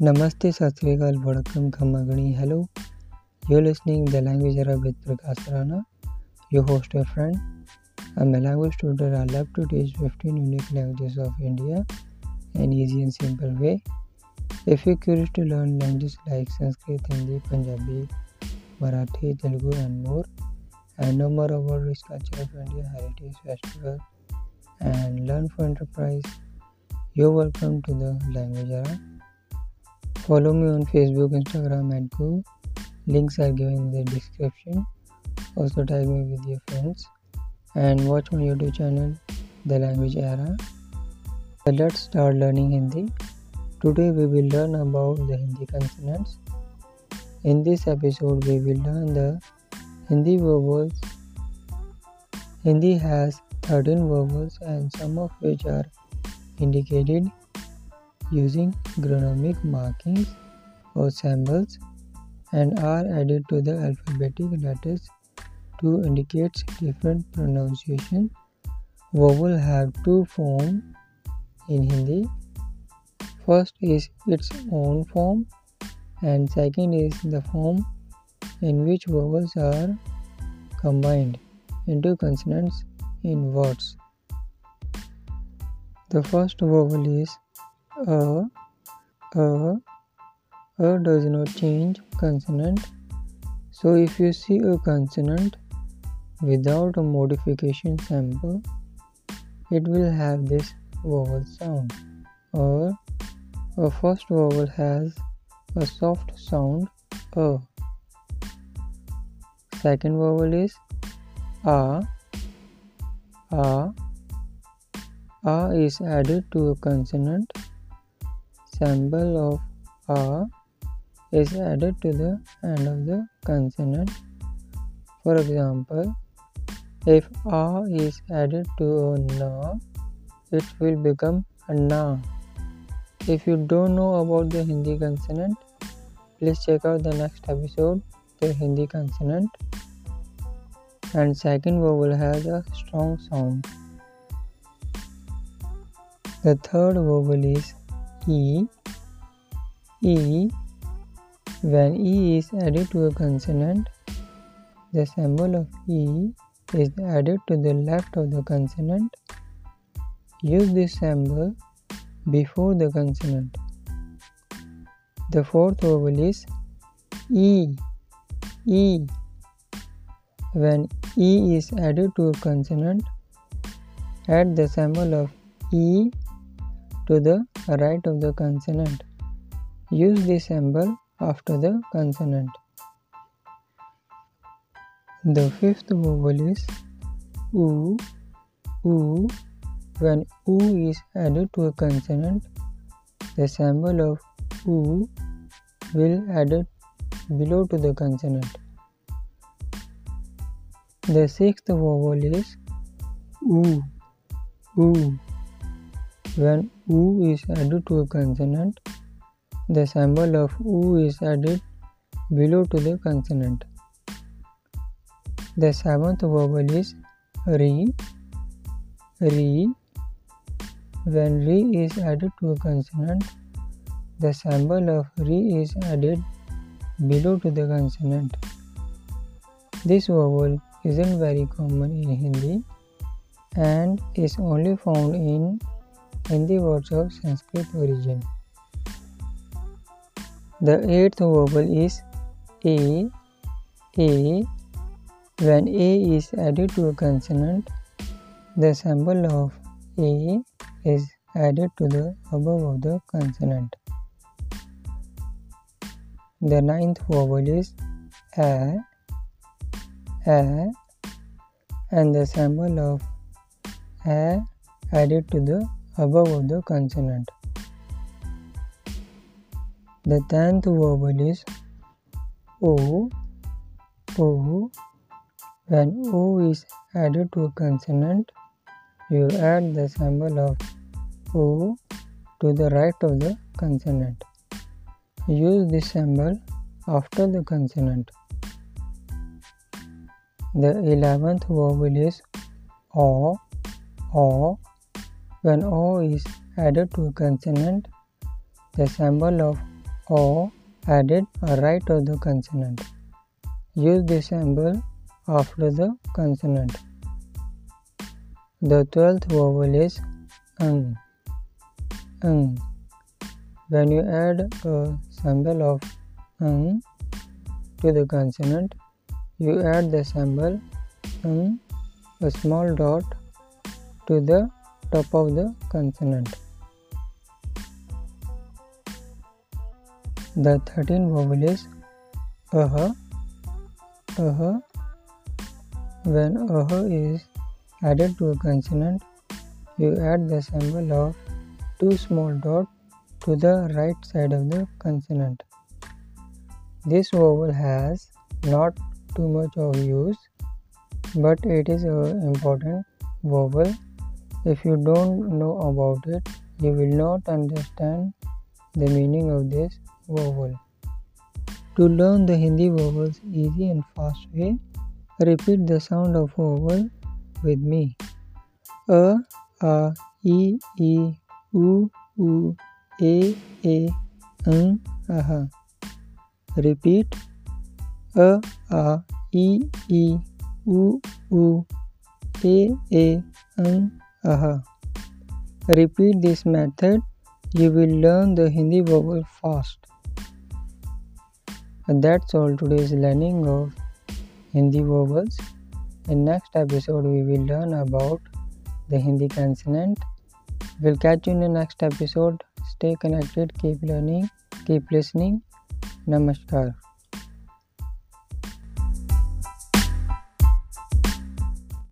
Namaste, Satsrikal, Vanakkam, Khamagani. Hello, you're listening the language era with Prakash Rana, your host or friend. I'm a language tutor. I love to teach 15 unique languages of India in easy and simple way. If you're curious to learn languages like Sanskrit, Hindi, Punjabi, Marathi, Telugu, and more, and know more about rich culture of India, heritage, festival, and learn for enterprise, you're welcome to the language era. Follow me on Facebook, Instagram, and Google. Links are given in the description. Also tag me with your friends and watch my YouTube channel, The Language Era. So let's start learning Hindi. Today we will learn about the Hindi consonants. In this episode we will learn the Hindi vowels. Hindi has 13 vowels and some of which are indicated using gronomic markings or symbols and are added to the alphabetic letters to indicate different pronunciation. Vowel have two forms in Hindi. First is its own form and second is the form in which vowels are combined into consonants in words. The first vowel is a, a, a does not change consonant. So if you see a consonant without a modification sample, it will have this vowel sound. Or a first vowel has a soft sound a. Second vowel is a. A. A is added to a consonant symbol of A is added to the end of the consonant. For example, if A is added to a Na, it will become a Na. If you don't know about the Hindi consonant, please check out the next episode, the Hindi consonant. And second vowel has a strong sound. The third vowel is E. E. When E is added to a consonant, the symbol of E is added to the left of the consonant. Use this symbol before the consonant. The fourth vowel is E. E. When E is added to a consonant, add the symbol of E to the right of the consonant. Use this symbol after the consonant. The fifth vowel is oo. Oo. When oo is added to a consonant, the symbol of oo will added below to the consonant. The sixth vowel is oo. Oo. When oo is added to a consonant, the symbol of u is added below to the consonant. The seventh vowel is re. Re. When re is added to a consonant, the symbol of re is added below to the consonant. This vowel isn't very common in Hindi and is only found in Hindi words of Sanskrit origin. The eighth vowel is A. A. When A is added to a consonant, the symbol of A is added to the above of the consonant. The ninth vowel is A. A. And the symbol of A added to the above the consonant. The tenth vowel is O. O. When O is added to a consonant, you add the symbol of O to the right of the consonant. Use this symbol after the consonant. The eleventh vowel is O. O. When O is added to a consonant, the symbol of O added right of the consonant. Use the symbol after the consonant. The twelfth vowel is ng. ng. When you add a symbol of ng to the consonant, you add the symbol ng, a small dot to the top of the consonant. The 13 vowel is uh, uh. When uh is added to a consonant, you add the symbol of two small dots to the right side of the consonant. This vowel has not too much of use, but it is an important vowel. If you don't know about it, you will not understand the meaning of this vowel. To learn the Hindi vowels easy and fast way, repeat the sound of vowel with me. A, A, E, E, U, U, A, A, N, Aha. Repeat. A, A, E, E, U, U, A, A, N, Aha. Repeat this method. You will learn the Hindi vowel fast. And that's all today's learning of Hindi vowels. In next episode we will learn about the Hindi consonant. We'll catch you in the next episode. Stay connected, keep learning, keep listening. Namaskar.